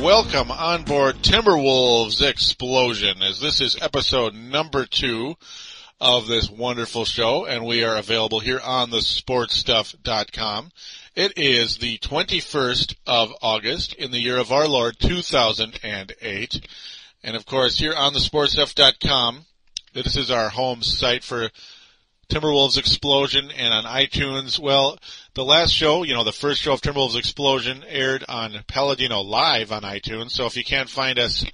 Welcome on board Timberwolves Explosion as this is episode number two of this wonderful show and we are available here on the sportstuff.com. It is the 21st of August in the year of our Lord 2008. And of course here on the sportstuff.com, this is our home site for Timberwolves Explosion and on iTunes. Well, the last show, you know, the first show of Timberwolves Explosion aired on Paladino Live on iTunes. So if you can't find us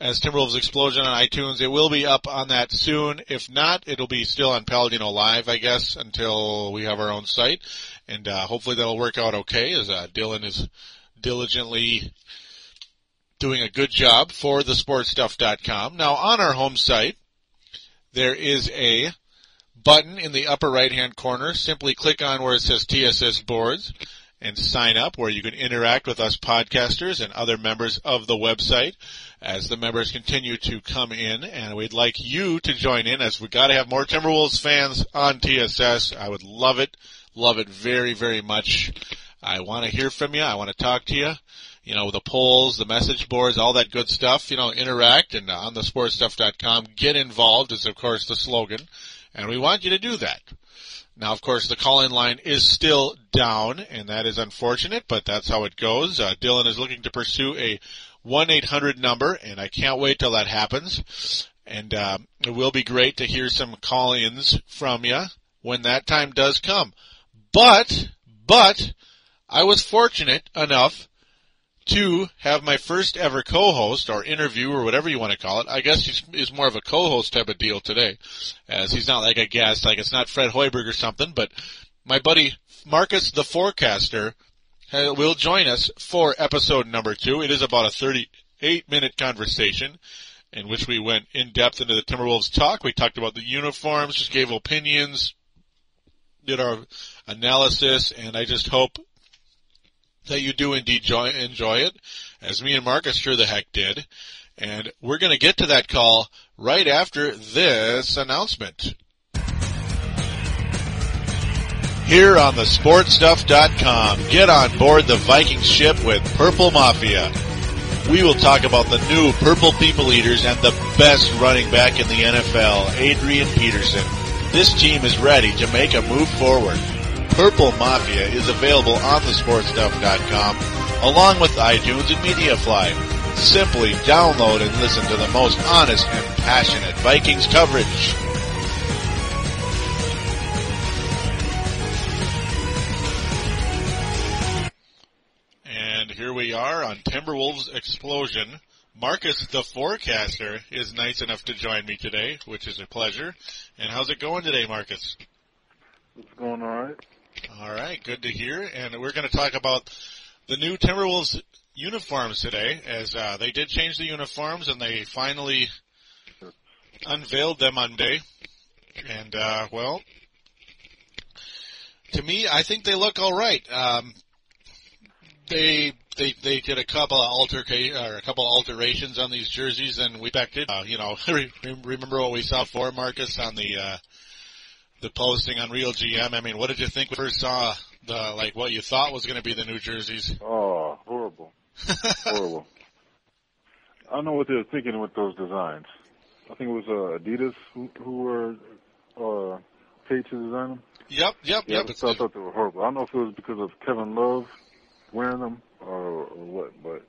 as Timberwolves Explosion on iTunes, it will be up on that soon. If not, it'll be still on Paladino Live, I guess, until we have our own site. And, uh, hopefully that'll work out okay as, uh, Dylan is diligently doing a good job for the sportstuff.com. Now on our home site, there is a button in the upper right hand corner. Simply click on where it says TSS boards and sign up where you can interact with us podcasters and other members of the website as the members continue to come in and we'd like you to join in as we've got to have more Timberwolves fans on TSS. I would love it. Love it very, very much. I want to hear from you. I want to talk to you. You know, the polls, the message boards, all that good stuff, you know, interact and on the sportstuff.com, get involved is of course the slogan and we want you to do that. Now, of course, the call-in line is still down, and that is unfortunate, but that's how it goes. Uh, Dylan is looking to pursue a 1-800 number, and I can't wait till that happens. And uh, it will be great to hear some call-ins from you when that time does come. But, but, I was fortunate enough to have my first ever co-host or interview or whatever you want to call it. I guess he's, he's more of a co-host type of deal today, as he's not like a guest, like it's not Fred Hoiberg or something. But my buddy Marcus the Forecaster uh, will join us for episode number two. It is about a 38 minute conversation in which we went in depth into the Timberwolves talk. We talked about the uniforms, just gave opinions, did our analysis, and I just hope that you do indeed enjoy, enjoy it, as me and Marcus sure the heck did. And we're going to get to that call right after this announcement. Here on the sportstuff.com, get on board the Viking ship with Purple Mafia. We will talk about the new Purple People Eaters and the best running back in the NFL, Adrian Peterson. This team is ready to make a move forward. Purple Mafia is available on thesportstuff.com along with iTunes and MediaFly. Simply download and listen to the most honest and passionate Vikings coverage. And here we are on Timberwolves Explosion. Marcus the Forecaster is nice enough to join me today, which is a pleasure. And how's it going today, Marcus? It's going alright. All right, good to hear. And we're going to talk about the new Timberwolves uniforms today, as uh, they did change the uniforms and they finally unveiled them Monday. And uh, well, to me, I think they look all right. Um, they they they did a couple of alterca- or a couple alterations on these jerseys, and we expected. Uh, you know, remember what we saw for Marcus on the uh, the posting on Real GM. I mean, what did you think when you first saw the like what you thought was going to be the new jerseys? Oh, horrible, horrible. I don't know what they were thinking with those designs. I think it was uh, Adidas who, who were uh, paid to design them. Yep, yep, Yeah, yep. Thought, I thought they were horrible. I don't know if it was because of Kevin Love wearing them or, or what, but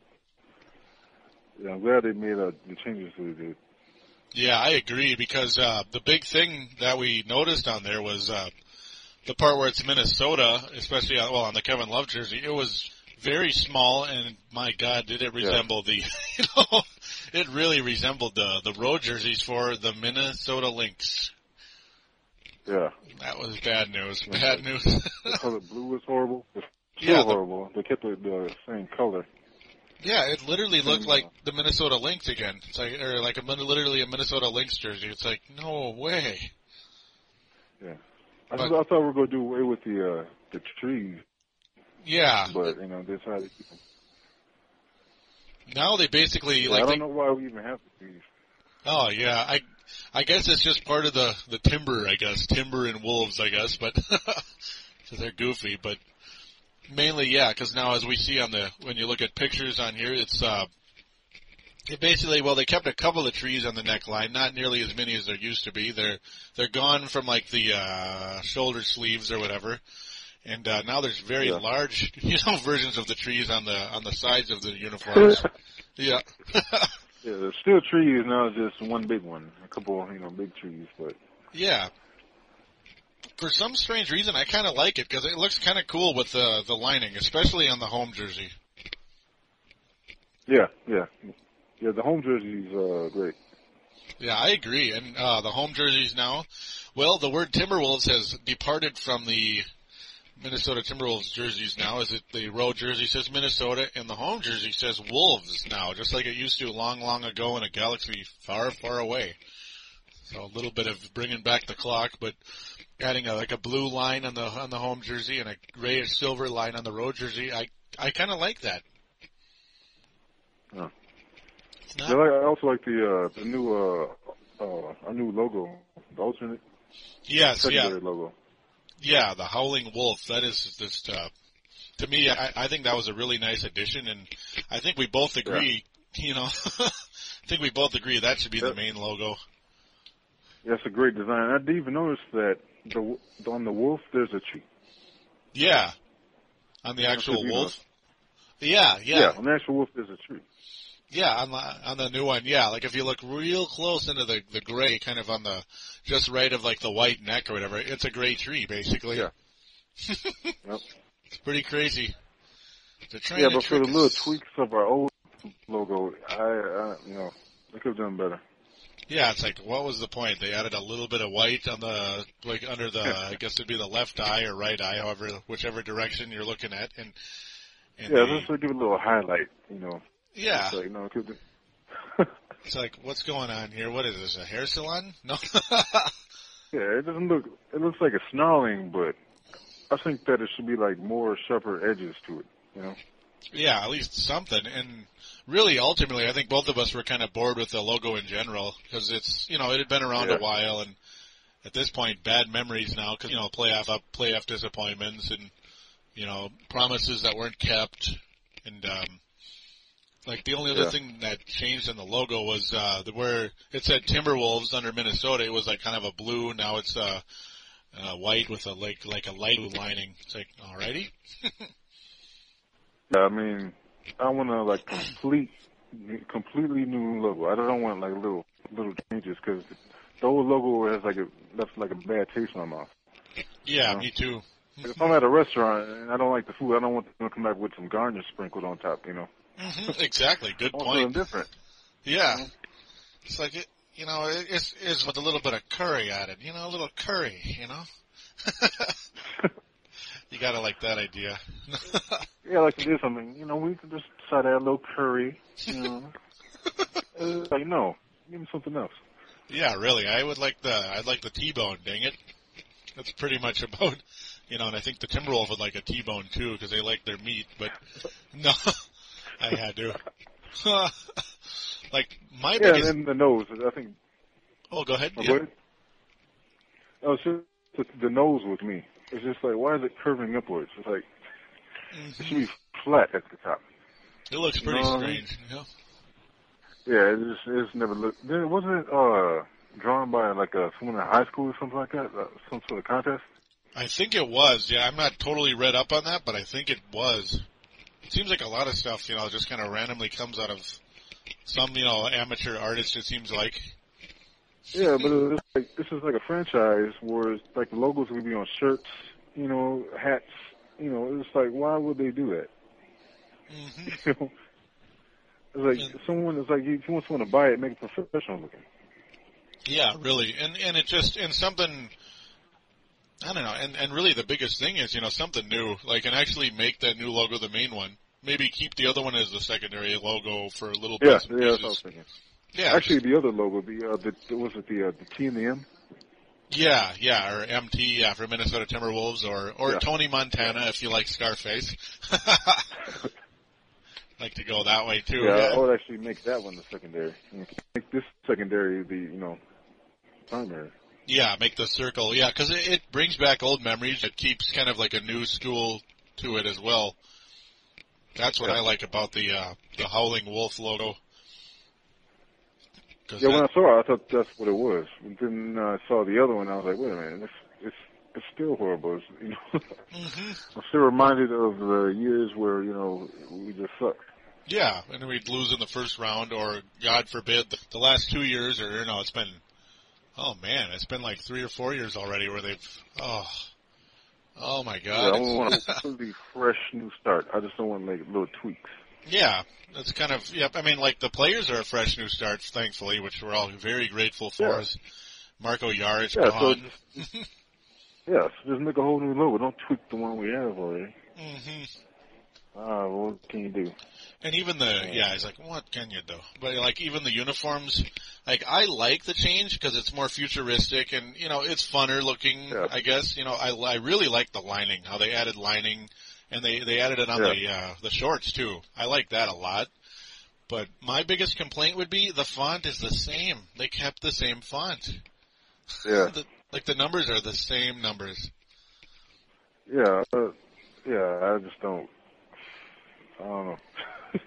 yeah, I'm glad they made uh, the changes to the. Yeah, I agree because uh, the big thing that we noticed on there was uh, the part where it's Minnesota, especially on, well on the Kevin Love jersey. It was very small, and my God, did it resemble the you know it really resembled the the road jerseys for the Minnesota Lynx. Yeah, That was bad news. Bad news. the color blue was horrible. It's still Yeah, the- horrible. They kept the, the same color. Yeah, it literally looked like the Minnesota Lynx again. It's like, or like a literally a Minnesota Lynx jersey. It's like, no way. Yeah, I, But- thought I thought we were going to do away with the uh, the trees, Yeah. but you know they decided to keep them. Now they basically Yeah, like. I don't know why we even have the trees. oh yeah, I, I guess it's just part of the the timber. I guess timber and wolves. I guess, but they're goofy. But Mainly, yeah, because now as we see on the when you look at pictures on here, it's uh, it basically well they kept a couple of trees on the neckline, not nearly as many as there used to be. They're they're gone from like the uh, shoulder sleeves or whatever, and uh, now there's very Yeah. large, you know, versions of the trees on the on the sides of the uniforms. yeah, Yeah, the still trees now just one big one, a couple you know big trees, but yeah. For some strange reason, I kind of like it because it looks kind of cool with the the lining, especially on the home jersey. yeah, yeah, yeah. The home jersey's uh, great. Yeah, I agree. And uh, the home jerseys now, well, the word Timberwolves has departed from the Minnesota Timberwolves jerseys now. Is it the road jersey says Minnesota and the home jersey says Wolves now, just like it used to long, long ago in a galaxy far, far away. So a little bit of bringing back the clock, but adding a, like a blue line on the on the home jersey and a grayish silver line on the road jersey. I I kind of like that. Yeah. Not Yeah, I also like the uh, the new uh, uh, our new logo, the alternate yes, yeah. logo. Yeah, the Howling Wolf. That is just uh, to me. I, I think that was a really nice addition, and I think we both agree. You know, I think we both agree that should be the main logo. That's a great design. I didn't even notice that the on the wolf there's a tree. Yeah, on the actual know. wolf. Yeah, yeah, on the actual wolf there's a tree. yeah. On the on the new one, yeah. Like if you look real close into the the gray, kind of on the just right of like the white neck or whatever, it's a gray tree basically. Yeah. Yep. It's pretty crazy. Yeah, but for the little tweaks of our old logo, I, I you know, they could have done better. Yeah, it's like what was the point? They added a little bit of white on the like under the I guess it'd be the left eye or right eye, however whichever direction you're looking at, and and Yeah, they- just to give it a little highlight, you know. yeah, So, you know, it it's like what's going on here? What is this? A hair salon? No, yeah, it doesn't look. It looks like a snarling, but I think that it should be like more sharper edges to it. You know. Yeah, at least something. And really, ultimately, I think both of us were kind of bored with the logo in general because it's you know it had been around Yeah. a while, and at this point, bad memories now because you know playoff up, playoff disappointments, and you know promises that weren't kept, and um, like the only other Yeah. thing that changed in the logo was uh, the where it said Timberwolves under Minnesota. It was like kind of a blue. Now it's uh, uh, white with a like like a light blue lining. It's like alrighty. Yeah, I mean, I want to like complete, completely new logo. I don't want like little little changes because the old logo has like a left like a bad taste in my mouth. Yeah, Yeah. me too. If I'm at a restaurant and I don't like the food, I don't want them to come back with some garnish sprinkled on top. You know, hmm exactly. Good I want something point. different. Yeah. It's like it, you know, it, it's, it's with a little bit of curry added. You know, a little curry. You know. you gotta like that idea. Yeah, like to do something. You know, we could just try to add a little curry. You know, Uh, like no, give me something else. yeah, really. I would like the I'd like the T-bone. Dang it. That's pretty much about. You know, and I think the Timberwolf would like a T-bone too because they like their meat. But no, I had to. like my Yeah, and then the nose. I think. oh, go ahead. Oh, Yeah. go ahead. Oh, the, the nose with me. It's just like, why is it curving upwards? It's like it Mhm. should be flat at the top. It looks pretty No. strange. You know? Yeah, it just it's never looked. Then wasn't it uh drawn by like a someone in high school or something like that? Uh, some sort of contest. I think it was. Yeah, I'm not totally read up on that, but I think it was. It seems like a lot of stuff, you know, just kind of randomly comes out of some, you know, amateur artist. It seems like. Yeah, but it's like this is like a franchise where it's like the logos would be on shirts, you know, hats. You know, it's like why would they do that? hmm You know, it's like someone is like if you want someone to buy it, make it professional looking. Yeah, really, and and it just and something. I don't know, and and really the biggest thing is you know something new, like and actually make that new logo the main one. Maybe keep the other one as the secondary logo for a little bit. Yeah, yeah, that's what I was pieces. thinking. Yeah, Actually, the other logo, the uh, the was it the uh, the T and the M? Yeah, yeah, or MT, yeah, for Minnesota Timberwolves, or or Yeah. Tony Montana if you like Scarface. like to go that way too. Yeah, Yeah, I would actually make that one the secondary. Make this secondary the you know primary. Yeah, make the circle. Yeah, because it, it brings back old memories. It keeps kind of like a new school to it as well. That's what Yeah. I like about the uh, the Howling Wolf logo. Yeah, when I saw it, I thought that's what it was. And then uh, I saw the other one, I was like, wait a minute, it's it's it's still horrible. It's, you know, Mhm. I'm still reminded of the years where you know we just sucked. Yeah, and we'd lose in the first round, or God forbid, the, the last two years, or you know, it's been, oh man, it's been like three or four years already where they've, oh, oh my Yeah, God. I want a completely fresh new start. I just don't want to make little tweaks. Yeah, that's kind of, yep. I mean, like the players are a fresh new start, thankfully, which we're all very grateful for. Yeah. As Marko Jarić Yeah, so gone. Yeah, so just make a whole new logo. Don't tweak the one we have already. Mm-hmm. Ah, well, what can you do? And even the yeah, he's like, what can you do? But like even the uniforms, like I like the change because it's more futuristic and you know it's funner looking. Yeah. I guess you know I I really like the lining how they added lining and they they added it on Yeah. the uh, the shorts too. I like that a lot. But my biggest complaint would be the font is the same. They kept the same font. Yeah, The, like the numbers are the same numbers. yeah, uh, yeah. I just don't. I don't know.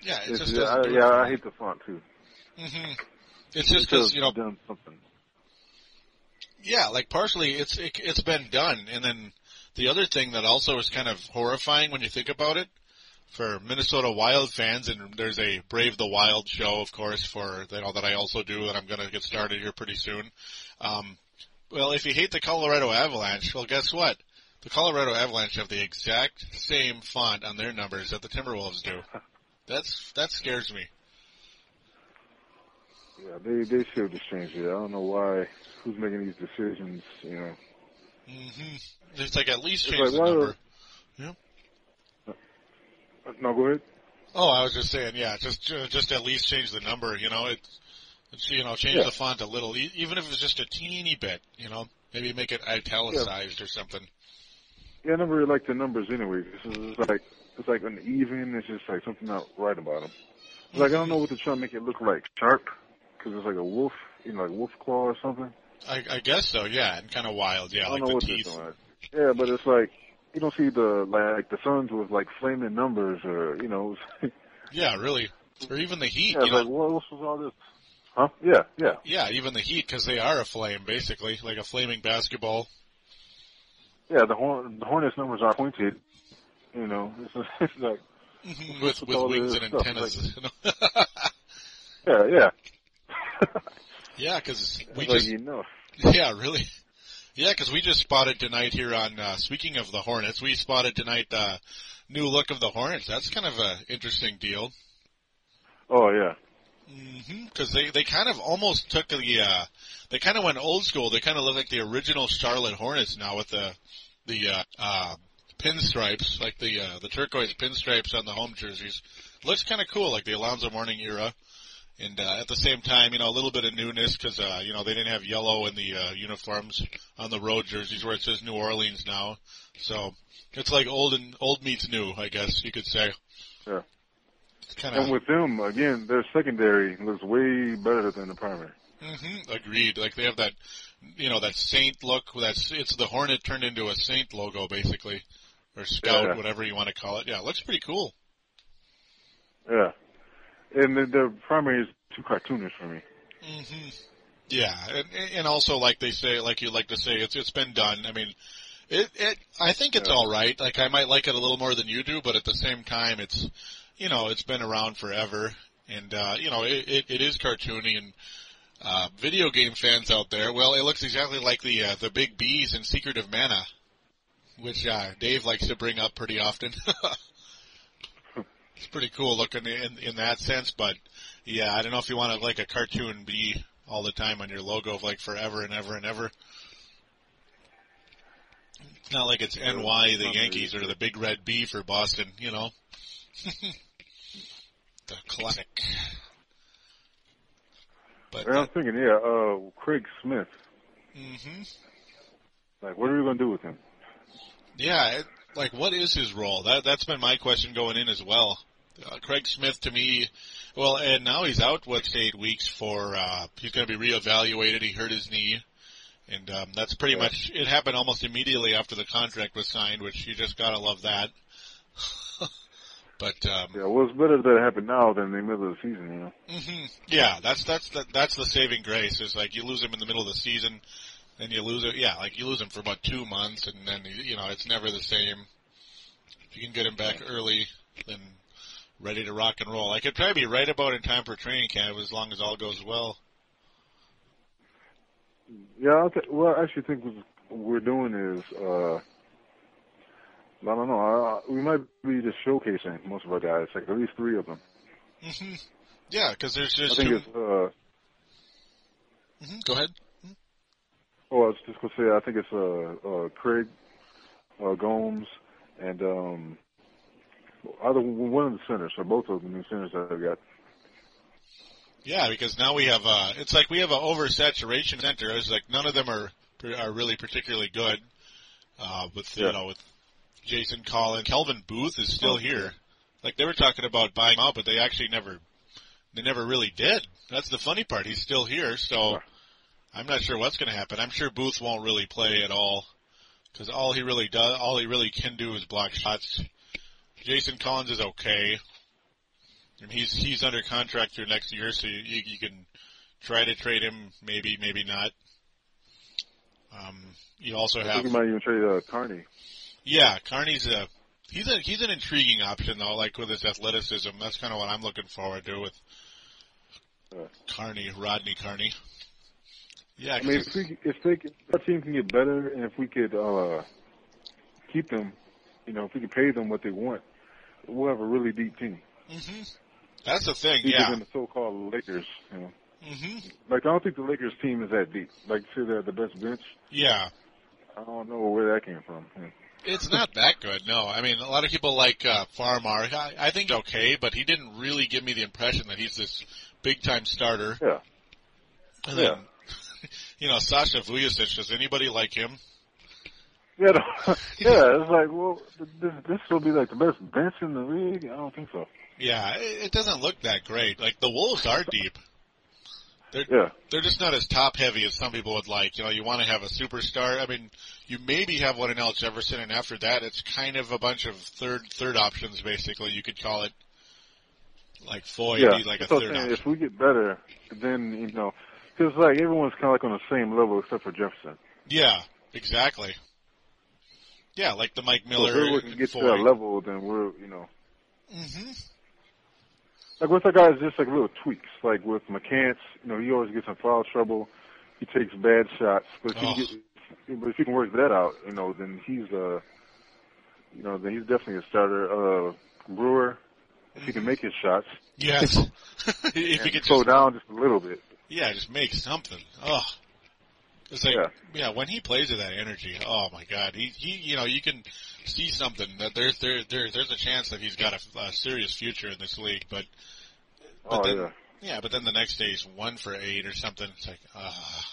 Yeah, it It's, just yeah, I, do yeah, I hate the font too. Mm-hmm. It's just because you know done something. Yeah, like partially it's it, it's been done, and then the other thing that also is kind of horrifying when you think about it for Minnesota Wild fans, and there's a Brave the Wild show, of course, for you know that I also do that I'm going to get started here pretty soon. Um, well, if you hate the Colorado Avalanche, well, guess what? The Colorado Avalanche have the exact same font on their numbers that the Timberwolves do. That's that scares me. Yeah, they they should just change it. I don't know why. Who's making these decisions? You know. hmm It's like at least It's change like, the number. Uh, No, go ahead. Oh, I was just saying, yeah, just just at least change the number. You know, it, it's you know change Yeah. the font a little, even if it's just a teeny bit. You know, maybe make it italicized or something. Yeah, I never really like the numbers anyway. It's, it's like it's like uneven. It's just like something not right about them. It's like I don't know what they're trying to make it look like. Sharp, because it's like a wolf, you know, like wolf claw or something. I, I guess so, yeah, and kind of wild, yeah, I like the teeth. Yeah, but it's like you don't see the like the Suns with like flaming numbers or you know. Yeah, really, or even the heat. yeah, you know, like what, what was all this? Huh? Yeah, yeah. yeah, even the heat because they are a flame, basically, like a flaming basketball. Yeah, the horn, the Hornets numbers are pointed. You know, it's, it's like with With wings and stuff, antennas. yeah, yeah. yeah, because we like, just you know. Yeah, really. Yeah, because we just spotted tonight here on. Uh, speaking of the Hornets, we spotted tonight uh, new look of the Hornets. That's kind of a interesting deal. Oh yeah. Because they they kind of almost took the uh, they kind of went old school. They kind of look like the original Charlotte Hornets now with the the uh, uh, pinstripes, like the uh, the turquoise pinstripes on the home jerseys. Looks kind of cool, like the Alonzo Mourning era. And uh, at the same time, you know, a little bit of newness because uh, you know they didn't have yellow in the uh, uniforms on the road jerseys where it says New Orleans now. So it's like old and old meets new, I guess you could say. Yeah. Kinda... And with them, again, their secondary looks way better than the primary. Mm-hmm. agreed. Like they have that, you know, that Saint look. That's it's the Hornet turned into a Saint logo basically, or Scout, Yeah. whatever you want to call it. Yeah, it looks pretty cool. Yeah. And the, the primary is too cartoonish for me. Mm-hmm. Yeah, and, and also like they say, like you like to say, it's it's been done. I mean, it it I think it's Yeah. all right. Like I might like it a little more than you do, but at the same time, it's you know it's been around forever, and uh, you know it, it it is cartoony and. Uh, video game fans out there, well, it looks exactly like the uh, the big bees in Secret of Mana, which uh, Dave likes to bring up pretty often. it's pretty cool looking in in that sense, but yeah, I don't know if you want to like a cartoon bee all the time on your logo of like forever and ever and ever. It's not like it's NY the Yankees or the big red B for Boston, you know. the classic. But I'm thinking, yeah, uh, Craig Smith. Mm-hmm. Like, what are we gonna do with him? Yeah, it, like what is his role? That that's been my question going in as well. Uh, Craig Smith to me, well, and now he's out. What's eight weeks for? Uh, he's going to be reevaluated. He hurt his knee. And um, that's pretty Yeah. much it. Happened almost immediately after the contract was signed, which you just gotta love that. but um, Yeah, well, it's better that it happened now than in the middle of the season, you know. hmm Yeah, that's that's the, that's the saving grace. Is like you lose him in the middle of the season, then you lose it. Yeah, like you lose him for about two months, and then you know it's never the same. If you can get him back early, then ready to rock and roll. I could probably be right about in time for training camp as long as all goes well. Yeah, I th- well, I actually think what we're doing is, uh, I don't know, uh, we might be just showcasing most of our guys, like at least three of them. hmm Yeah, because there's I just think two. it's, uh, Mhm, Go ahead. oh, I was just gonna say, I think it's, uh, uh, Craig, uh, Gomes, and, um, either one of the centers, or both of the new centers that I've got. Yeah, because now we have uh it's like we have an oversaturation center. It's like none of them are are really particularly good. Uh with you know with Jason Collins, Calvin Booth is still Oh, here. Like they were talking about buying him out, but they actually never they never really did. That's the funny part. He's still here, so I'm not sure what's going to happen. I'm sure Booth won't really play at all because all he really does, all he really can do is block shots. Jason Collins is okay. And he's he's under contract through next year, so you, you, you can try to trade him, maybe maybe not. Um, you also I have think we might even trade, uh, Carney. yeah, Carney's a he's a he's an intriguing option though, like with his athleticism. That's kind of what I'm looking forward to with Yeah. Carney, Rodney Carney. Yeah, I mean, if we, if they, could- our team can get better, and if we could uh, keep them, you know, if we could pay them what they want, we'll have a really deep team. mhm. that's the thing. Deeper Yeah. than the so-called Lakers. You know, hmm like I don't think the Lakers team is that deep. Like, say they're the best bench. Yeah. I don't know where that came from. It's not that good, no. I mean, a lot of people like uh, Farmar. I, I think okay, but he didn't really give me the impression that he's this big time starter. Yeah. And Yeah. then, you know, Sasha Vujacic. Does anybody like him? Yeah, no, yeah. It's like, well, this this will be like the best bench in the league. I don't think so. Yeah, it, it doesn't look that great. Like the Wolves are deep. They're Yeah, they're just not as top heavy as some people would like. You know, you want to have a superstar. I mean, you maybe have one in Al Jefferson, and after that, it's kind of a bunch of third third options. Basically, you could call it like Foy, yeah. like a That's third option. If we get better, then you know, because like everyone's kind of like on the same level except for Jefferson. Yeah, exactly. Yeah, like the Mike So Miller if everyone can get to that level, then we're you know. hmm Like with our guys, just like little tweaks. Like with McCants, you know, he always gets in foul trouble. He takes bad shots, but if, Oh. he can get, but if he can work that out, you know, then he's uh, you know, then he's definitely a starter. Uh, Brewer, if he can make his shots, Yes. if and could slow just down just a little bit. yeah, just make something. Oh, it's like Yeah. yeah. when he plays with that energy, oh my god, he he you know you can see something that there's there there there's a chance that he's got a, a serious future in this league, but But oh then- yeah, yeah, but then the next day he's one for eight or something. It's like ah,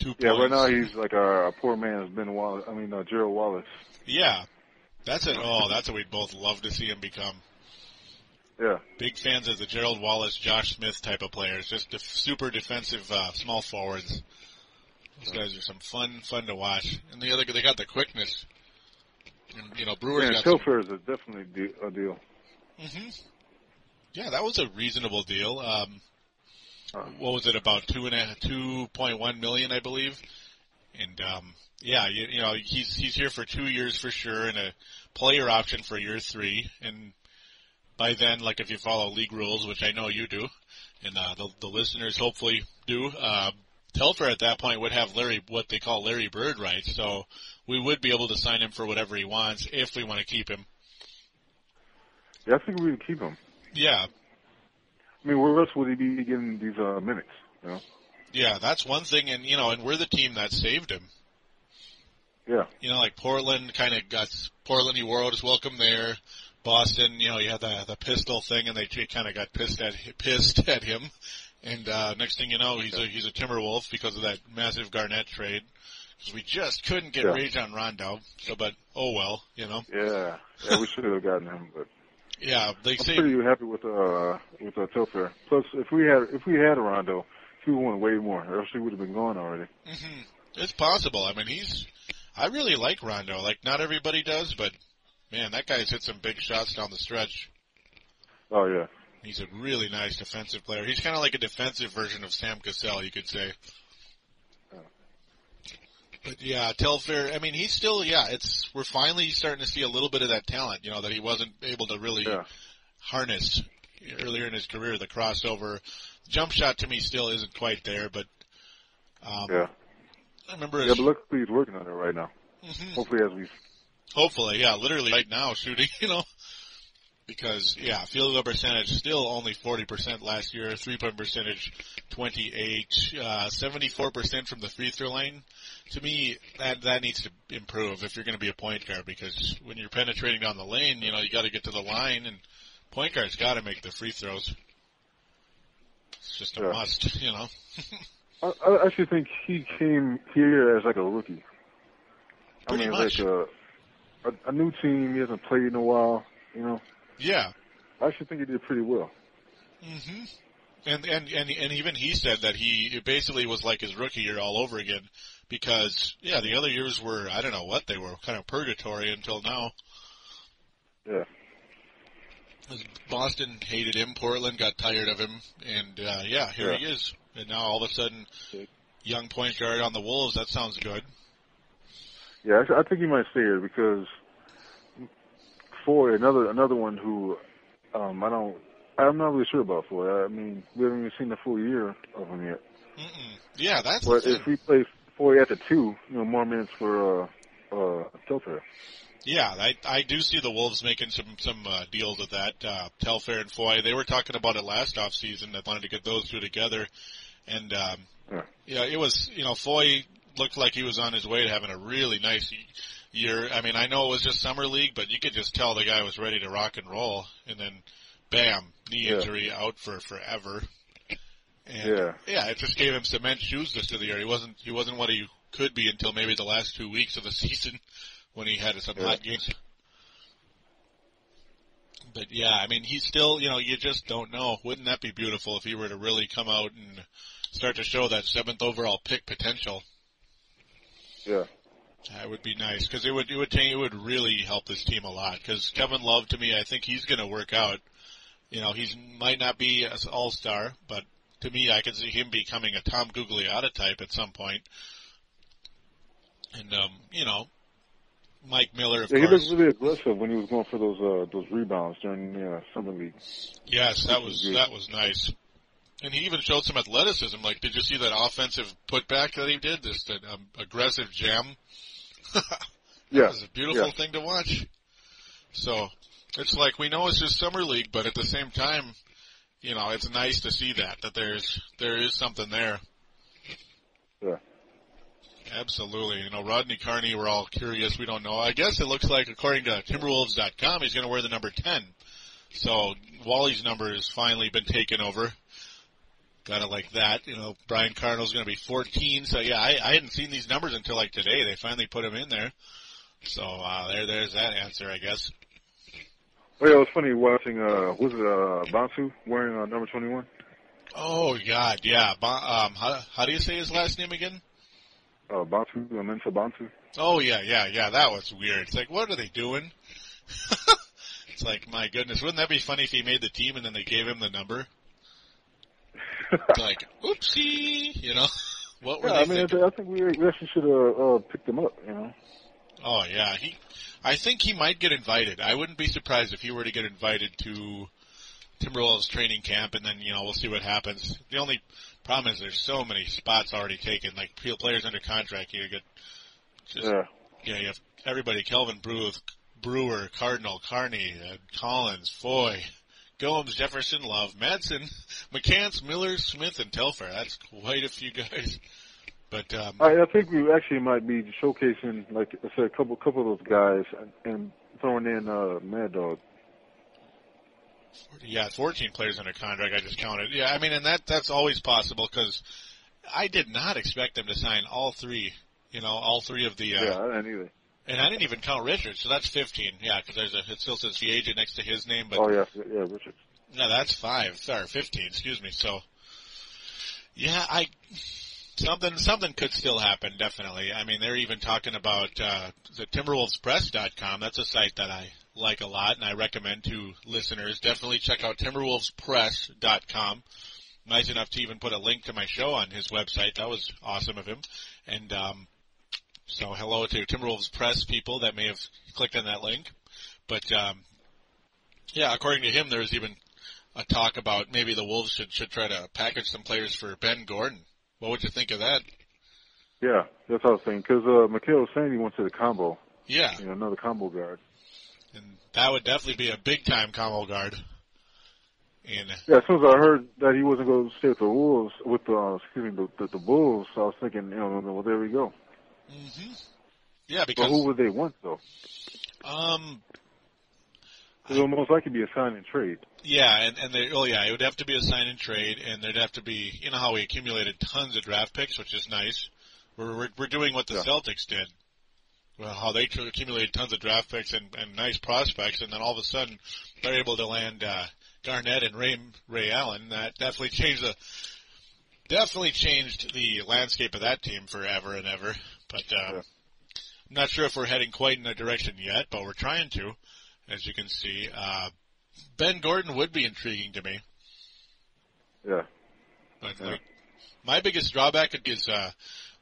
two yeah. points. Right now he's like a, a poor man's Ben Wallace. I mean, uh, Gerald Wallace. yeah, that's it. Oh, that's what we'd both love to see him become. Yeah, Big fans of the Gerald Wallace, Josh Smith type of players. Just def- super defensive uh, small forwards. Those guys are some fun, fun to watch. And the other, they got the quickness. And you know, Brewers and got is a definitely de- a deal. Mm-hmm. Yeah, that was a reasonable deal. Um, Uh, what was it about two and a two point one million, I believe. And um, yeah, you, you know, he's he's here for two years for sure, and a player option for year three. And by then, like if you follow league rules, which I know you do, and uh, the the listeners hopefully do, uh, Telfair at that point would have Larry what they call Larry Bird rights, so we would be able to sign him for whatever he wants if we want to keep him. yeah, I think we would keep him. Yeah, I mean, where else would he be getting these uh, minutes? You know? yeah, that's one thing, and you know, and we're the team that saved him. Yeah, you know, like Portland kind of got Portland. He wore out his welcome there. Boston, you know, you had the the pistol thing, and they kind of got pissed at pissed at him. And uh, next thing you know, he's a he's a Timberwolf because of that massive Garnett trade. Because we just couldn't get Yeah. Rajon Rondo. So, but oh well, you know. yeah, yeah. We should have gotten him, but Yeah, they I'm say pretty happy with uh with uh, Telfair. Plus, if we had if we had a Rondo, he would want way more, or else he would have been gone already. hmm It's possible. I mean, he's. I really like Rondo. Like, not everybody does, but man, that guy's hit some big shots down the stretch. Oh yeah, He's a really nice defensive player. He's kind of like a defensive version of Sam Cassell, you could say. But yeah, Telfair. I mean, he's still. Yeah, it's. We're finally starting to see a little bit of that talent. You know that he wasn't able to really yeah, harness earlier in his career. The crossover, jump shot to me still isn't quite there, but um, yeah. I remember. Yeah, but luckily he's working on it right now. Mhm. Hopefully, as we Hopefully, yeah, literally right now shooting, you know. Because, yeah, field goal percentage still only 40% last year, three point percentage 28, uh, 74% from the free throw line. To me, that, that needs to improve if you're going to be a point guard because when you're penetrating down the lane, you know, you got to get to the line and point guards got to make the free throws. It's just a Yeah. must, you know. I, I actually think he came here as like a rookie. Pretty I mean, much. like a, a a new team. He hasn't played in a while. You know, Yeah, I actually think he did pretty well. hmm And, and and and even he said that he it basically was like his rookie year all over again because yeah the other years were I don't know what they were kind of purgatory until now. Yeah. Boston hated him, Portland got tired of him, and uh, yeah here Yeah. he is. And now all of a sudden, young point guard on the Wolves. That sounds good. Yeah, I think he might stay here because Foy, another another one who um I don't I'm not really sure about Foy. I mean, we haven't even seen the full year of him yet. Mm-mm. Yeah, that's But if we play Foy at the two, you know, more minutes for uh uh Telfair. Yeah, I I do see the Wolves making some some uh, deals with that. Uh, Telfair and Foy, they were talking about it last off season. They wanted to get those two together, and um, Yeah. yeah, it was you know Foy looked like he was on his way to having a really nice y- year. I mean, I know it was just summer league, but you could just tell the guy was ready to rock and roll, and then bam, knee Yeah. injury out for forever. And Yeah. yeah, it just gave him cement shoes this to the year. He wasn't he wasn't what he could be until maybe the last two weeks of the season when he had some Yeah. hot games. But yeah, I mean, he's still, you know, you just don't know. Wouldn't that be beautiful if he were to really come out and start to show that seventh overall pick potential? Yeah. That would be nice because it would it would it would really help this team a lot. Because Kevin Love, to me, I think he's going to work out. You know, he's might not be an all star, but to me, I can see him becoming a Tom Gugliotta type at some point. And um, you know, Mike Miller, Yeah, he course. looked really aggressive when he was going for those uh those rebounds during the uh, summer league. Yes, that was that was nice. And he even showed some athleticism. Like, did you see that offensive putback that he did? This that, um, aggressive jam. Yeah. was a beautiful Yeah. thing to watch. So it's like we know it's just summer league, but at the same time, you know, it's nice to see that that there's there is something there. Yeah. Absolutely. You know, Rodney Carney, we're all curious. We don't know. I guess it looks like, according to Timberwolves.com, he's going to wear the number 10. So Wally's number has finally been taken over. Got it like that. You know, Brian Cardinal's going to be 14. So yeah, I, I hadn't seen these numbers until like today. They finally put him in there. So uh, there, there's that answer, I guess. Oh yeah, it was funny watching uh was it uh Bantu wearing uh, number twenty one? Oh God, yeah. Ba- um, how, how do you say his last name again? Uh Bantu, Amenta Bantu. Oh yeah, yeah, yeah. That was weird. It's like, what are they doing? it's like, my goodness, wouldn't that be funny if he made the team and then they gave him the number? Like, oopsie, you know? What were yeah, I mean, I, thinking? I think we we actually should have uh, picked him up. You know. Oh yeah, he. I think he might get invited. I wouldn't be surprised if he were to get invited to Timberwolves training camp, and then you know we'll see what happens. The only problem is there's so many spots already taken, like players under contract. You get just Yeah. Yeah, you have everybody: Kelvin Brewer, Brewer, Cardinal, Carney, uh, Collins, Foy, Gomes, Jefferson, Love, Madsen, McCants, Miller, Smith, and Telfair. That's quite a few guys. But um, I, I think we actually might be showcasing, like I said, a couple couple of those guys and, throwing in uh Mad Dog. yeah, 14 players under contract. I just counted. Yeah, I mean, and that that's always possible because I did not expect them to sign all three. You know, all three of the. Uh, Yeah, I didn't either. And I didn't even count Richard, so that's 15. Yeah, because there's a it still says the agent next to his name, but Oh yeah, yeah, Richard. No, that's five. Sorry, fifteen. Excuse me. So, Yeah, I something something could still happen. Definitely. I mean, they're even talking about uh, the TimberwolvesPress.com. That's a site that I like a lot, and I recommend to listeners. Definitely check out TimberwolvesPress.com. Nice enough to even put a link to my show on his website. That was awesome of him. And um, so, hello to Timberwolves Press people that may have clicked on that link. But um, yeah, according to him, there's even a talk about maybe the Wolves should should try to package some players for Ben Gordon. What would you think of that? Yeah, that's what I was saying. Because uh, Mikhail was saying he went to the combo. Yeah, You know, another combo guard. and that would definitely be a big time combo guard. And Yeah, as soon as I heard that he wasn't going to stay with the Wolves, with the uh, excuse me, the, the, the Bulls, I was thinking, you know, well, there we go. Hmm yeah, But who would they want though? um It will most likely be a sign and trade. yeah, and and they oh yeah, it would have to be a sign and trade, and there'd have to be you know how we accumulated tons of draft picks, which is nice. We're we're, we're doing what the Yeah. Celtics did. Well, how they accumulated tons of draft picks and, and nice prospects, and then all of a sudden they're able to land uh, Garnett and Ray Ray Allen. That definitely changed the definitely changed the landscape of that team forever and ever. But uh, Yeah. I'm not sure if we're heading quite in that direction yet, but we're trying to, as you can see. Uh, ben Gordon would be intriguing to me, Yeah. but Yeah. like my biggest drawback is, uh,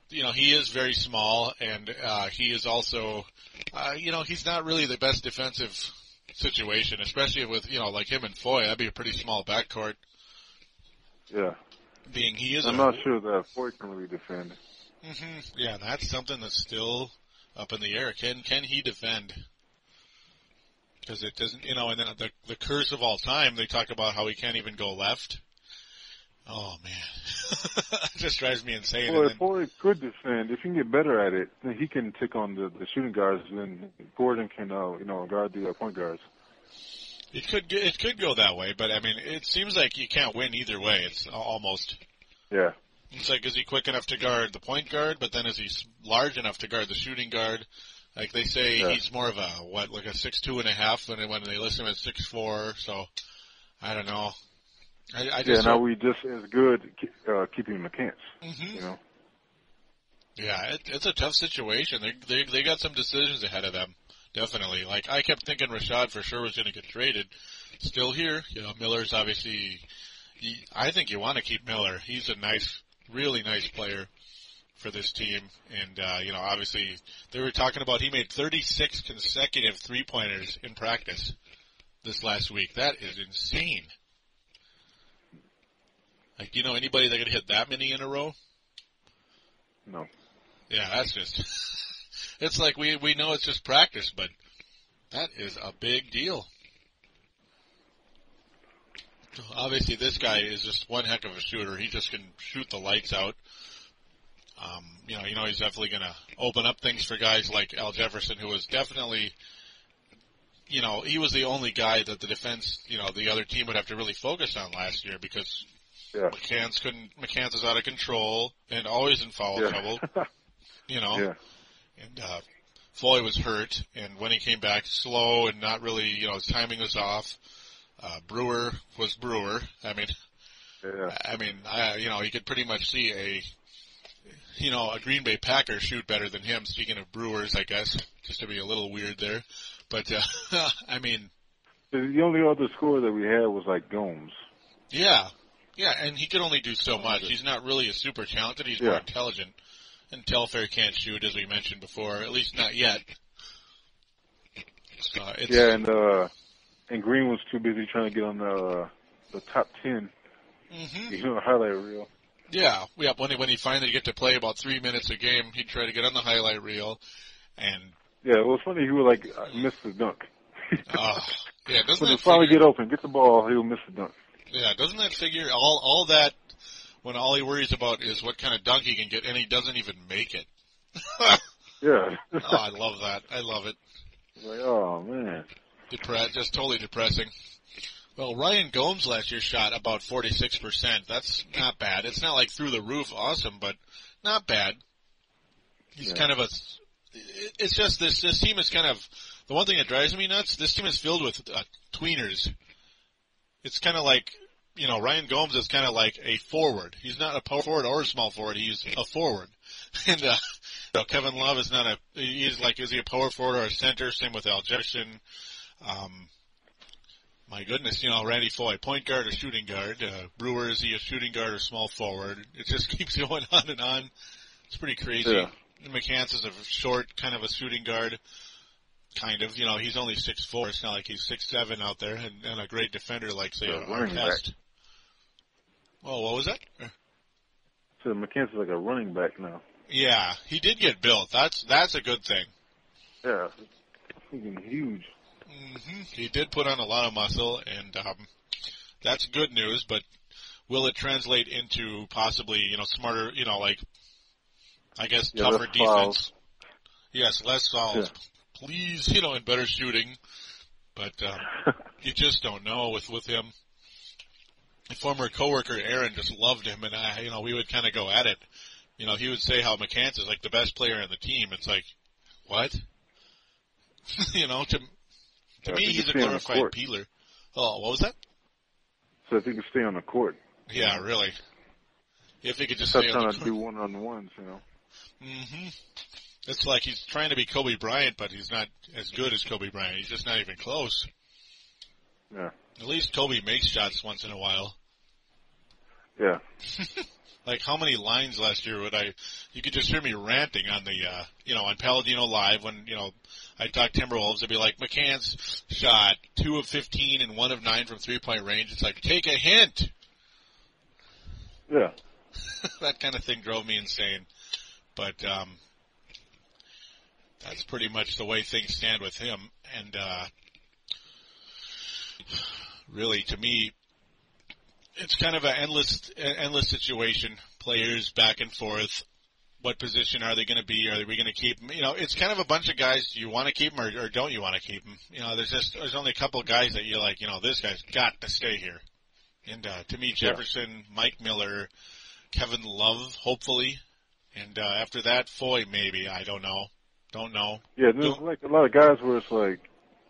you know, he is very small, and uh, he is also, uh, you know, he's not really the best defensive situation, especially with you know like him and Foy. That'd be a pretty small backcourt. Yeah. Being he is, I'm a, not sure that Foy can really defend. Hmm Yeah, that's something that's still up in the air. Can can he defend? Because it doesn't, you know, and then the the curse of all time. They talk about how he can't even go left. Oh man, it just drives me insane. Well, if then, could defend, if he can get better at it, then he can take on the, the shooting guards, then Gordon can, uh, you know, guard the uh, point guards. it could get- it could go that way, but I mean, it seems like you can't win either way. It's almost. Yeah. It's like, is he quick enough to guard the point guard, but then is he large enough to guard the shooting guard? Like they say, Yeah. he's more of a what, like a six two and a half, when when they list him at six four. So I don't know. I, I Yeah, now we just as good uh, keeping chance, Mhm. you know. yeah, it, it's a tough situation. They they they got some decisions ahead of them, definitely. Like I kept thinking Rashad for sure was going to get traded. Still here, you know. Miller's obviously. He, I think you want to keep Miller. He's a nice, really nice player for this team, and uh, you know, obviously they were talking about he made 36 consecutive three pointers in practice this last week. That is insane. Like, you know, anybody that could hit that many in a row? No. Yeah, that's just. it's like we we know it's just practice, but that is a big deal. Obviously, this guy is just one heck of a shooter. He just can shoot the lights out. Um, you know, you know, he's definitely going to open up things for guys like Al Jefferson, who was definitely, you know, he was the only guy that the defense, you know, the other team would have to really focus on last year because Yeah. McCants couldn't, McCants is out of control and always in foul Yeah. trouble. You know, yeah. and uh, Floyd was hurt, and when he came back, slow and not really, you know, his timing was off. Uh, Brewer was Brewer. I mean, Yeah. I mean, I, you know, you could pretty much see a, you know, a Green Bay Packer shoot better than him. Speaking of Brewers, I guess, just to be a little weird there, but uh, I mean, The only other score that we had was like Gomes. yeah, yeah, and he could only do so much. He's not really a super talented. He's more intelligent. And Telfair can't shoot, as we mentioned before, at least not yet. So it's, Yeah, and uh, and Green was too busy trying to get on the uh, the top ten, hmm you know, highlight reel. Yeah, yeah. When he, when he finally get to play about three minutes a game, he'd try to get on the highlight reel, and Yeah, it was funny. He would like uh, miss the dunk. uh, yeah, doesn't when that finally figure, get open, get the ball, he'll miss the dunk. yeah, doesn't that figure all all that when all he worries about is what kind of dunk he can get, and he doesn't even make it. Yeah. oh, I love that. I love it. like, oh man. Depre- just totally depressing. Well, Ryan Gomes last year shot about 46%. That's not bad. It's not like through the roof awesome, but not bad. He's Yeah. kind of a, it's just this, this team is kind of, the one thing that drives me nuts, this team is filled with uh, tweeners. It's kind of like, you know, Ryan Gomes is kind of like a forward. He's not a power forward or a small forward. He's a forward. And, uh, you know, Kevin Love is not a, he's like, is he a power forward or a center? Same with Al Jefferson. Um, my goodness, you know, Randy Foye, point guard or shooting guard. Uh, Brewer, is he a shooting guard or small forward? It just keeps going on and on. It's pretty crazy. Yeah. McCants is a short, kind of a shooting guard. Kind of, you know, he's only six four. It's not like he's six seven out there, and, and a great defender like say Yeah, a running back. Artest. Oh, what was that? So McKenzie's like a running back now. Yeah, he did get built. That's that's a good thing. Yeah, freaking huge. Hmm He did put on a lot of muscle, and um, that's good news. But will it translate into possibly, you know, smarter, you know, like I guess Yeah, tougher defense? fouls. Yes, less fouls, please, you know, and better shooting. But um, you just don't know with with him. A former coworker Aaron just loved him, and I, you know, we would kind of go at it. You know, he would say how McCants is like the best player on the team. It's like, what? you know, to to me, he's a stay on the glorified peeler. Oh, what was that? So if he could stay on the court, Yeah, really. If he could just stay on trying the to court. do one on ones, you know. Mm-hmm. It's like he's trying to be Kobe Bryant, but he's not as good as Kobe Bryant. He's just not even close. Yeah, At least Kobe makes shots once in a while. yeah. Like how many lines last year would I? You could just hear me ranting on the, uh, you know, on Paladino Live when you know I talk Timberwolves. It'd be like McCants shot two of fifteen and one of nine from three point range. It's like take a hint. Yeah. that kind of thing drove me insane. But um, that's pretty much the way things stand with him. And uh, really, to me, it's kind of an endless, endless situation. Players back and forth. What position are they going to be? Are we going to keep them? You know, it's kind of a bunch of guys. Do you want to keep them or, or don't you want to keep them? You know, there's just there's only a couple of guys that you're like, you know, this guy's got to stay here. And uh, to me, Yeah. Jefferson, Mike Miller, Kevin Love, hopefully, and uh, after that, Foye maybe. I don't know. Don't know. Yeah, there's Don't- like a lot of guys where it's like,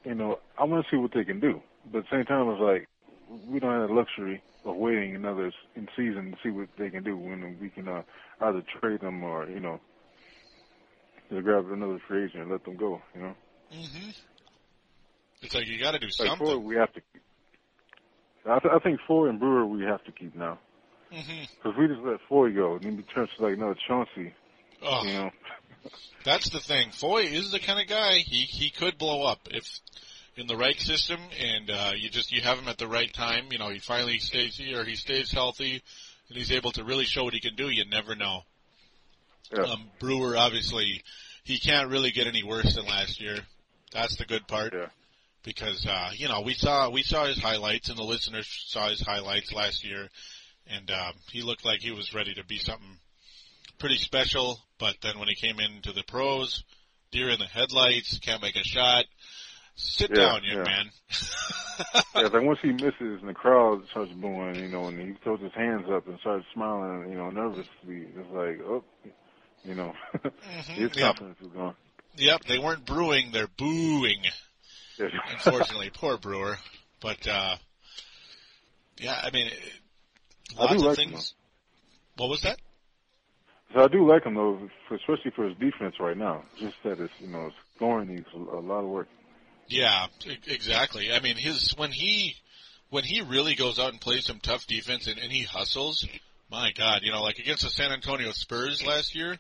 you know, I want to see what they can do, but at the same time, it's like we don't have the luxury of waiting another in season to see what they can do when we can uh, either trade them or you know, just grab another free agent and let them go. You know, hmm It's like you got to do like something. Ford, we have to. Keep. I, th- I think Ford and Brewer we have to keep now hmm because we just let Foye go and then we turn to like another Chauncey. Oh, You know, that's the thing. Foye is the kind of guy he he could blow up if in the right system, and uh, you just you have him at the right time. You know, he finally stays here, he stays healthy, and he's able to really show what he can do. You never know. Yeah. Um, Brewer obviously he can't really get any worse than last year. That's the good part. Yeah. Because uh, you know we saw we saw his highlights and the listeners saw his highlights last year, and um, he looked like he was ready to be something pretty special. But then when he came into the pros, deer in the headlights, can't make a shot. Sit Yeah, down, young yeah. man. yeah, like once he misses and the crowd starts booing, you know, and he throws his hands up and starts smiling, you know, nervously, it's like, oh, you know, his Mhm, yep. confidence is gone. Yep, they weren't brewing, they're booing. Unfortunately, poor Brewer. But uh yeah, I mean, it- I lots of like him, things. What was that? So I do like him though, especially for his defense right now. Just that it's, you know, scoring needs a lot of work. Yeah, exactly. I mean, his when he when he really goes out and plays some tough defense and, and he hustles, my God, you know, like against the San Antonio Spurs last year,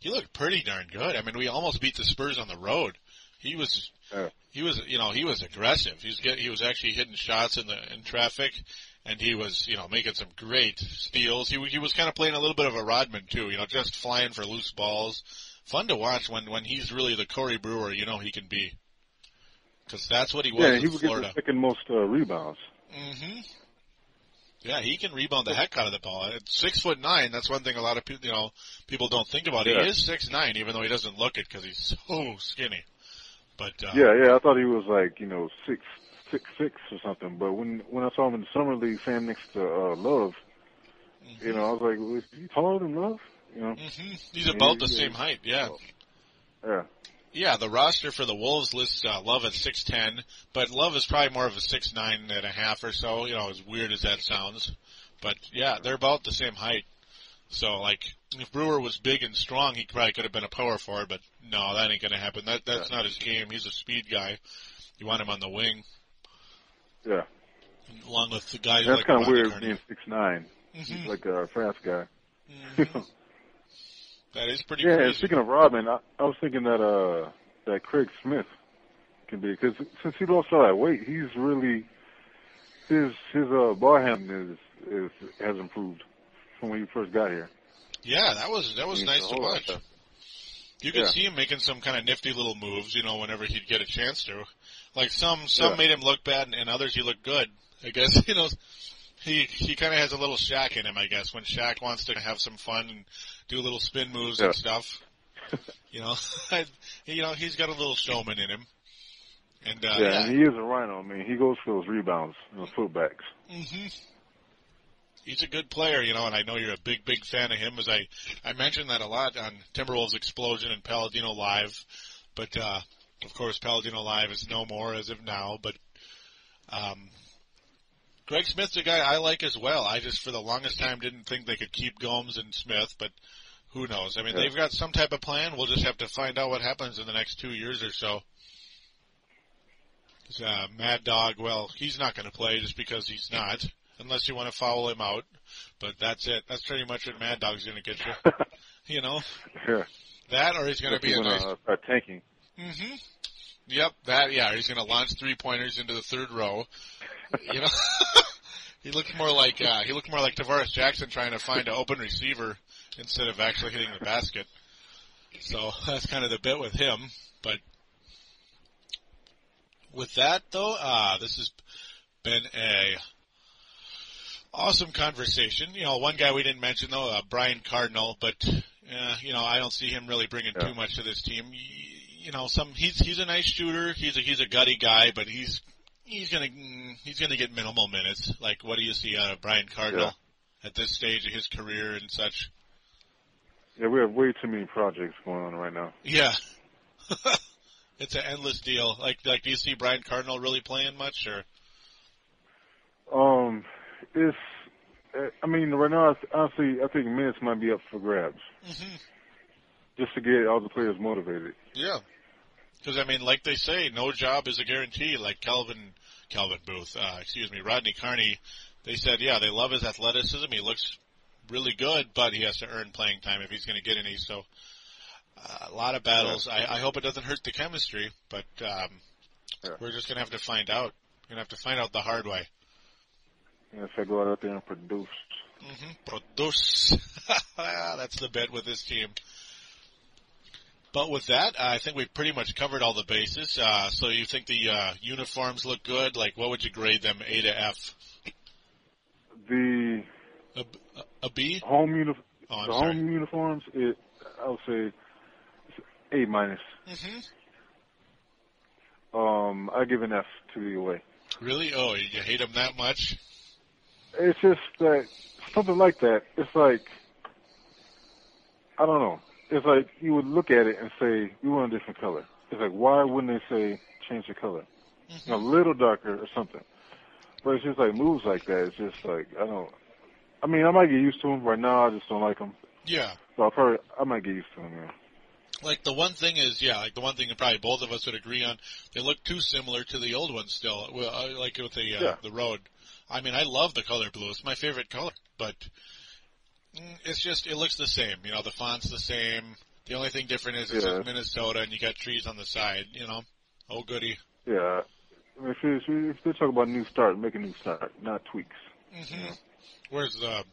he looked pretty darn good. I mean, we almost beat the Spurs on the road. He was he was you know he was aggressive. He's get he was actually hitting shots in the in traffic, and he was you know making some great steals. He he was kind of playing a little bit of a Rodman too. You know, just flying for loose balls. Fun to watch when when he's really the Corey Brewer you know he can be. Because that's what he was yeah, he would get the second most uh, rebounds. hmm Yeah, he can rebound the heck out of the ball. At six foot nine, that's one thing a lot of people, you know, people don't think about. Yeah. He is six nine, even though he doesn't look it because he's so skinny. But uh, Yeah, yeah, I thought he was like, you know, six, six, six or something. But when when I saw him in the summer league standing next to uh, Love, you know, I was like, was he taller than Love? You know, hmm he's about the Yeah. same height. Yeah, yeah. Yeah, the roster for the Wolves lists uh, Love at six ten, but Love is probably more of a six nine and a half or so. You know, as weird as that sounds, but yeah, they're about the same height. So like, if Brewer was big and strong, he probably could have been a power forward. But no, that ain't gonna happen. That that's Yeah. not his game. He's a speed guy. You want him on the wing, Yeah, along with the guys that's like kind of weird being six nine, Mhm. like a fast guy. Mhm. That is pretty yeah, and crazy. speaking of Rodman, I, I was thinking that uh that Craig Smith can be because since he lost all that weight, he's really his his uh ball handling is is has improved from when he first got here. Yeah, that was that was nice to watch. You could Yeah. see him making some kind of nifty little moves, you know, whenever he'd get a chance to. Like some some Yeah. made him look bad, and others he looked good. I guess you know he he kind of has a little Shaq in him. I guess when Shaq wants to have some fun and do little spin moves and stuff, you know, I, you know he's got a little showman in him. And uh, yeah, and he is a rhino. I mean, he goes for those rebounds, you know, putbacks. hmm He's a good player, you know, and I know you're a big, big fan of him. As I, I mentioned that a lot on Timberwolves Explosion and Paladino Live, but uh, of course Paladino Live is no more as of now. But um, Craig Smith's a guy I like as well. I just for the longest time didn't think they could keep Gomes and Smith, but who knows? I mean, Yeah. they've got some type of plan. We'll just have to find out what happens in the next two years or so. Uh, Mad Dog, well, he's not going to play just because he's not, unless you want to foul him out. But that's it. That's pretty much what Mad Dog's going to get you. You know sure. that, or he's going to be a nice. uh, start tanking. hmm Yep, that. Yeah, he's going to launch three pointers into the third row. You know, he looked more like uh, he looked more like Tarvaris Jackson trying to find an open receiver instead of actually hitting the basket. So that's kind of the bit with him. But with that though, uh, this has been a awesome conversation. You know, one guy we didn't mention though, uh, Brian Cardinal, but uh, you know, I don't see him really bringing Yeah. too much to this team. You know, some he's he's a nice shooter. He's a he's a gutty guy, but he's he's gonna he's gonna get minimal minutes. Like, what do you see out of Brian Cardinal at this stage of his career and such? Yeah, we have way too many projects going on right now. Yeah. it's an endless deal. Like, like, do you see Brian Cardinal really playing much, or? Um, it's. I mean, right now, honestly, I think minutes might be up for grabs hmm just to get all the players motivated. Yeah. Because I mean, like they say, no job is a guarantee. Like Calvin, Calvin Booth, uh, excuse me, Rodney Carney, they said, yeah, they love his athleticism. He looks really good, but he has to earn playing time if he's going to get any. So, uh, a lot of battles. I, I hope it doesn't hurt the chemistry, but um, Yeah. we're just going to have to find out. We're going to have to find out the hard way. You know, if I go out there and produce. Mm-hmm. Produce. That's the bet with this team. But with that, I think we've pretty much covered all the bases. Uh, so you think the uh, uniforms look good? Like, what would you grade them? A to F? The A, a B? home uni- Oh, the sorry. home uniforms, it I would say A minus. hmm Um, I give an F to the away. Really? Oh, you hate them that much? It's just that something like that. It's like I don't know. It's like you would look at it and say we want a different color. It's like why wouldn't they say change the color? Mm-hmm. A little darker or something. But it's just like moves like that. It's just like I don't. I mean, I might get used to them. Right now, I just don't like them. Yeah. So I'll probably I might get used to them. Yeah. Like the one thing is, yeah, like the one thing that probably both of us would agree on, they look too similar to the old ones still. Well, uh, like with the uh, Yeah. the road. I mean, I love the color blue. It's my favorite color, but it's just it looks the same. You know, the font's the same. The only thing different is it's Yeah. in Minnesota and you got trees on the side. You know, oh goody. Yeah. I mean, if, it's, if they talk about new start, make a new start, not tweaks. hmm Where's the?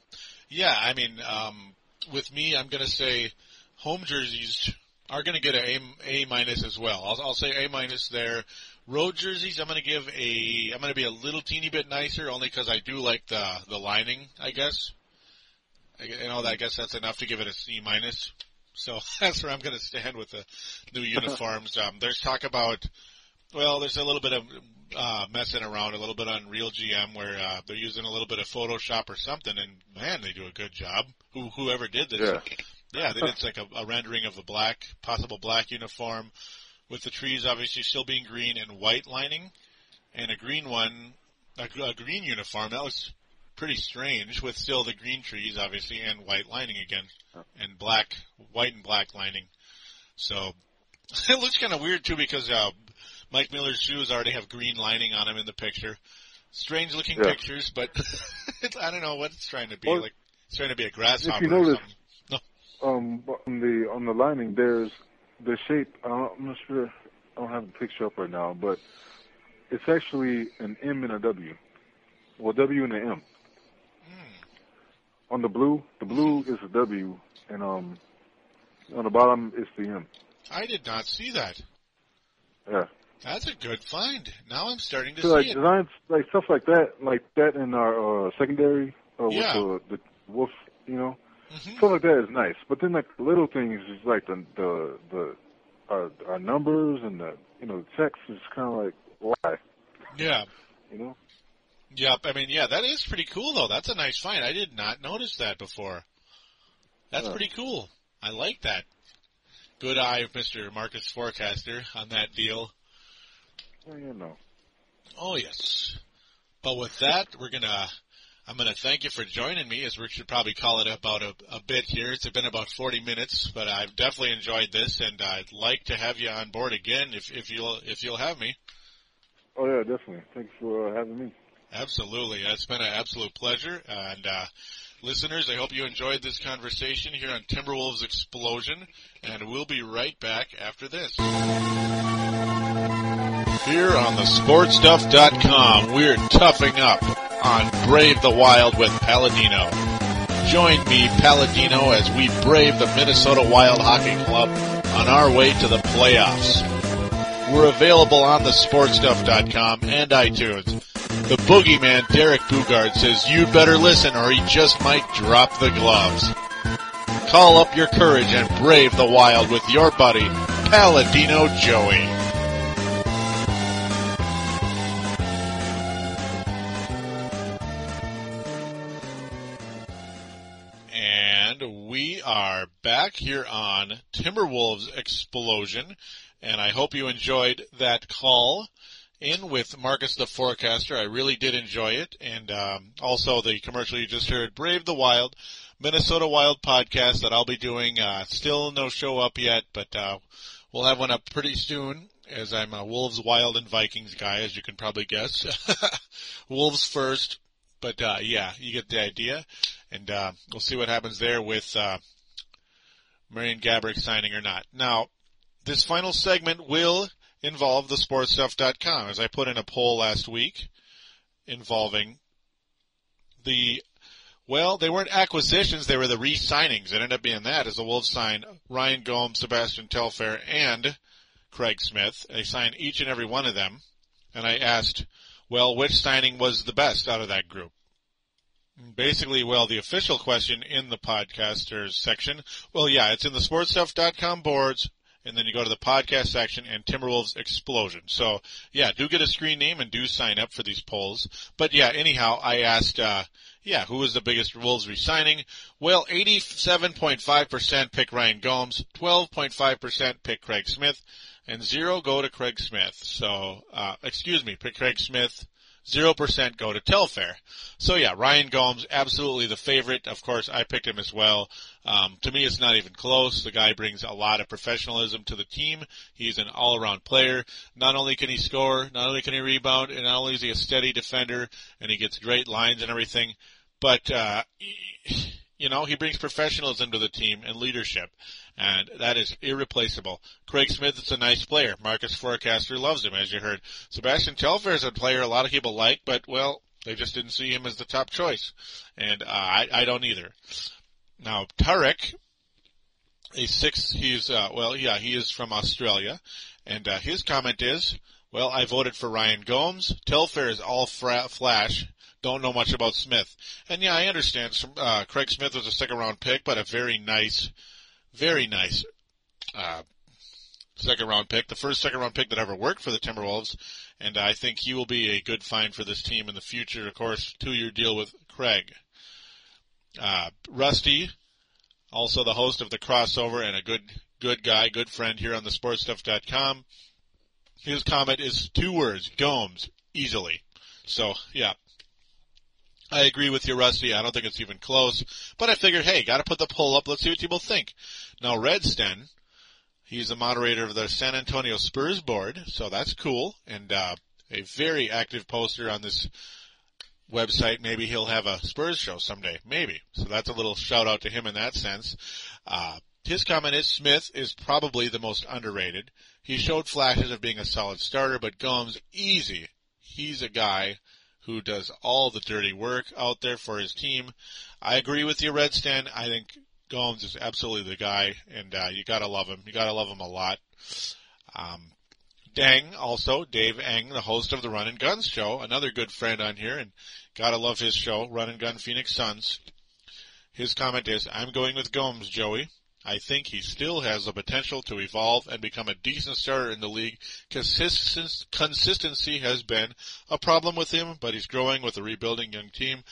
Yeah, I mean, um, with me, I'm gonna say home jerseys are gonna get a A minus as well. I'll, I'll say A minus there. Road jerseys, I'm gonna give a. I'm gonna be a little teeny bit nicer, only because I do like the the lining. I guess. I, you know, I guess that's enough to give it a C minus. So that's where I'm gonna stand with the new uniforms. Um, there's talk about. Well, there's a little bit of uh, messing around, a little bit on Real GM where uh, they're using a little bit of Photoshop or something, and man, they do a good job. Who whoever did this, Yeah. yeah, they did like a, a rendering of a black, possible black uniform with the trees obviously still being green and white lining, and a green one, a, a green uniform. That was pretty strange with still the green trees obviously and white lining again, and black, white and black lining. So it looks kind of weird too because uh, Mike Miller's shoes already have green lining on them in the picture. Strange looking Yeah. pictures, but I don't know what it's trying to be. Well, like it's trying to be a grasshopper you or notice- something. No. Um, on the on the lining, there's the shape. Uh, I'm not sure. I don't have the picture up right now, but it's actually an M and a W. Well, W and an M. On the blue, the blue is a W, and um, on the bottom is the M. I did not see that. Yeah. That's a good find. Now I'm starting to So like see it. designs, like stuff like that, like that in our uh, secondary, uh, Yeah. with the the wolf, you know, Mhm. stuff like that is nice. But then like little things is like the the the our our numbers and the you know the text is kind of like why, Yeah. you know. Yep. I mean, yeah, that is pretty cool though. That's a nice find. I did not notice that before. That's pretty cool. I like that. Good eye of Mr. Marcus Forecaster on that deal. Well, you know. Oh yes. But with that, we're gonna. I'm gonna thank you for joining me, as we should probably call it about a, a bit here. It's been about 40 minutes, but I've definitely enjoyed this, and I'd like to have you on board again if if you'll if you'll have me. Oh yeah, definitely. Thanks for uh, having me. Absolutely. It's been an absolute pleasure. And, uh, listeners, I hope you enjoyed this conversation here on Timberwolves Explosion. And we'll be right back after this. Here on the sportstuff.com, we're toughing up on Brave the Wild with Palladino. Join me, Palladino, as we brave the Minnesota Wild Hockey Club on our way to the playoffs. We're available on the sportstuff.com and iTunes. The boogeyman Derek Boogaard says you'd better listen or he just might drop the gloves. Call up your courage and brave the wild with your buddy, Paladino Joey. And we are back here on Timberwolves Explosion, and I hope you enjoyed that call in with Marcus the Forecaster. I really did enjoy it, and um, also the commercial you just heard, Brave the Wild, Minnesota Wild podcast that I'll be doing. Uh, still no show up yet, but uh, we'll have one up pretty soon. As I'm a Wolves, Wild, and Vikings guy, as you can probably guess. Wolves first, but uh, yeah, you get the idea, and uh, we'll see what happens there with uh, Marian Gaborik signing or not. Now, this final segment will involve the sportstuff.com as I put in a poll last week involving the well, they weren't acquisitions, they were the re-signings. It ended up being that as the Wolves signed Ryan Gomes, Sebastian Telfair, and Craig Smith. They signed each and every one of them. And I asked, well, which signing was the best out of that group? Basically, well, the official question in the podcasters section, well, yeah, it's in the sportstuff.com boards, and then you go to the podcast section and Timberwolves Explosion. So, yeah, do get a screen name and do sign up for these polls. But yeah, anyhow, I asked, uh, yeah, who was the biggest Wolves resigning? Well, 87.5% pick Ryan Gomes, 12.5% pick Craig Smith, and zero go to Craig Smith. So, uh, excuse me, pick Craig Smith, 0% go to Telfair. So yeah, Ryan Gomes, absolutely the favorite. Of course, I picked him as well. Um, to me, it's not even close. The guy brings a lot of professionalism to the team. He's an all-around player. Not only can he score, not only can he rebound, and not only is he a steady defender, and he gets great lines and everything, but, uh, you know, he brings professionalism to the team and leadership. And that is irreplaceable. Craig Smith is a nice player. Marcus Forecaster loves him, as you heard. Sebastian Telfair is a player a lot of people like, but, well, they just didn't see him as the top choice. And uh, I, I don't either. Now, Tarek, a six, he's, uh, well, yeah, he is from Australia. And uh, his comment is, well, I voted for Ryan Gomes. Telfair is all fra- flash. Don't know much about Smith. And yeah, I understand. Uh, Craig Smith was a second round pick, but a very nice, very nice, uh, second round pick. The first second round pick that ever worked for the Timberwolves. And I think he will be a good find for this team in the future. Of course, two year deal with Craig. Uh, Rusty, also the host of the crossover and a good, good guy, good friend here on the sportstuff.com. His comment is two words, Gomes, easily. So, yeah. I agree with you, Rusty. I don't think it's even close. But I figured, hey, gotta put the poll up. Let's see what people think. Now, Redsten, he's a moderator of the San Antonio Spurs board, so that's cool. And, uh, a very active poster on this website. Maybe he'll have a Spurs show someday. Maybe. So that's a little shout out to him in that sense. Uh, his comment is Smith is probably the most underrated. He showed flashes of being a solid starter, but Gomes, easy. He's a guy who does all the dirty work out there for his team. I agree with you, Redsten. I think Gomes is absolutely the guy, and uh, you gotta love him. You gotta love him a lot. Um, Dang, also Dave Eng, the host of the Run and Guns show, another good friend on here, and gotta love his show, Run and Gun Phoenix Suns. His comment is, "I'm going with Gomes, Joey. I think he still has the potential to evolve and become a decent starter in the league. Consistency has been a problem with him, but he's growing with a rebuilding young team.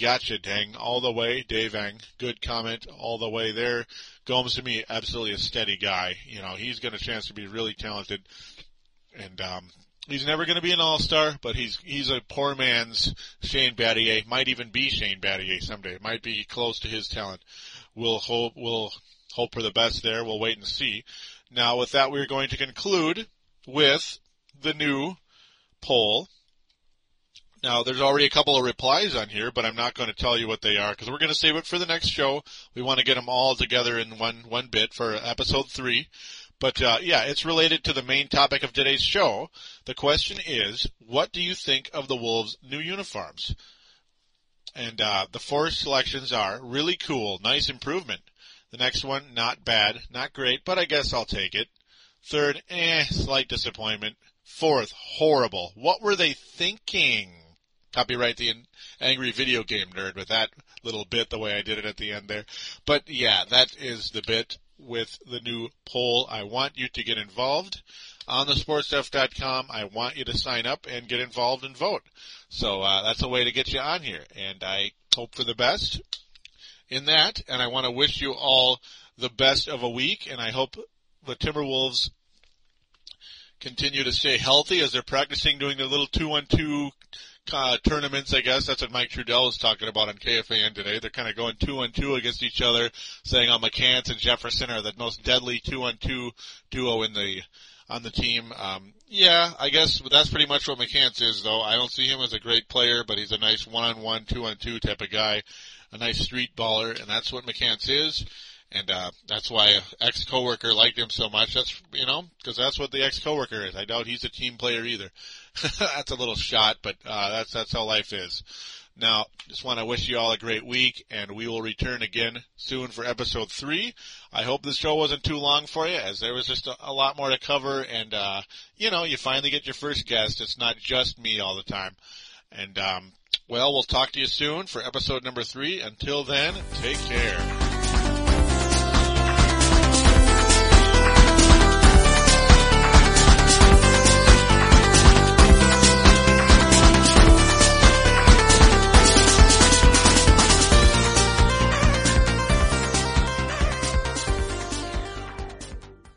Gotcha, dang. All the way, Dave Eng. Good comment all the way there. Gomes to me, absolutely a steady guy. You know, he's got a chance to be really talented. And, um, he's never going to be an all-star, but he's, he's a poor man's Shane Battier. Might even be Shane Battier someday. Might be close to his talent. We'll hope, we'll hope for the best there. We'll wait and see. Now, with that, we're going to conclude with the new poll. Now, there's already a couple of replies on here, but I'm not going to tell you what they are because we're going to save it for the next show. We want to get them all together in one one bit for episode three. But uh, yeah, it's related to the main topic of today's show. The question is, what do you think of the Wolves' new uniforms? And uh, the four selections are really cool, nice improvement. The next one, not bad, not great, but I guess I'll take it. Third, eh, slight disappointment. Fourth, horrible. What were they thinking? Copyright the angry video game nerd with that little bit the way I did it at the end there. But yeah, that is the bit with the new poll. I want you to get involved on the sportstuff.com. I want you to sign up and get involved and vote. So uh, that's a way to get you on here, and I hope for the best in that, and I want to wish you all the best of a week, and I hope the Timberwolves continue to stay healthy as they're practicing doing their little two-on-two uh, tournaments, I guess. That's what Mike Trudell was talking about on KFAN today. They're kind of going two-on-two against each other, saying, oh, McCants and Jefferson are the most deadly two-on-two duo in the on the team. Um, yeah, I guess that's pretty much what McCants is, though. I don't see him as a great player, but he's a nice one-on-one, two-on-two type of guy a nice street baller, and that's what McCants is. And, uh, that's why ex coworker liked him so much. That's, you know, cause that's what the ex coworker is. I doubt he's a team player either. that's a little shot, but, uh, that's, that's how life is. Now, just want to wish you all a great week, and we will return again soon for episode three. I hope this show wasn't too long for you, as there was just a, a lot more to cover, and uh, you know, you finally get your first guest. It's not just me all the time. And um, well, we'll talk to you soon for episode number three. Until then, take care.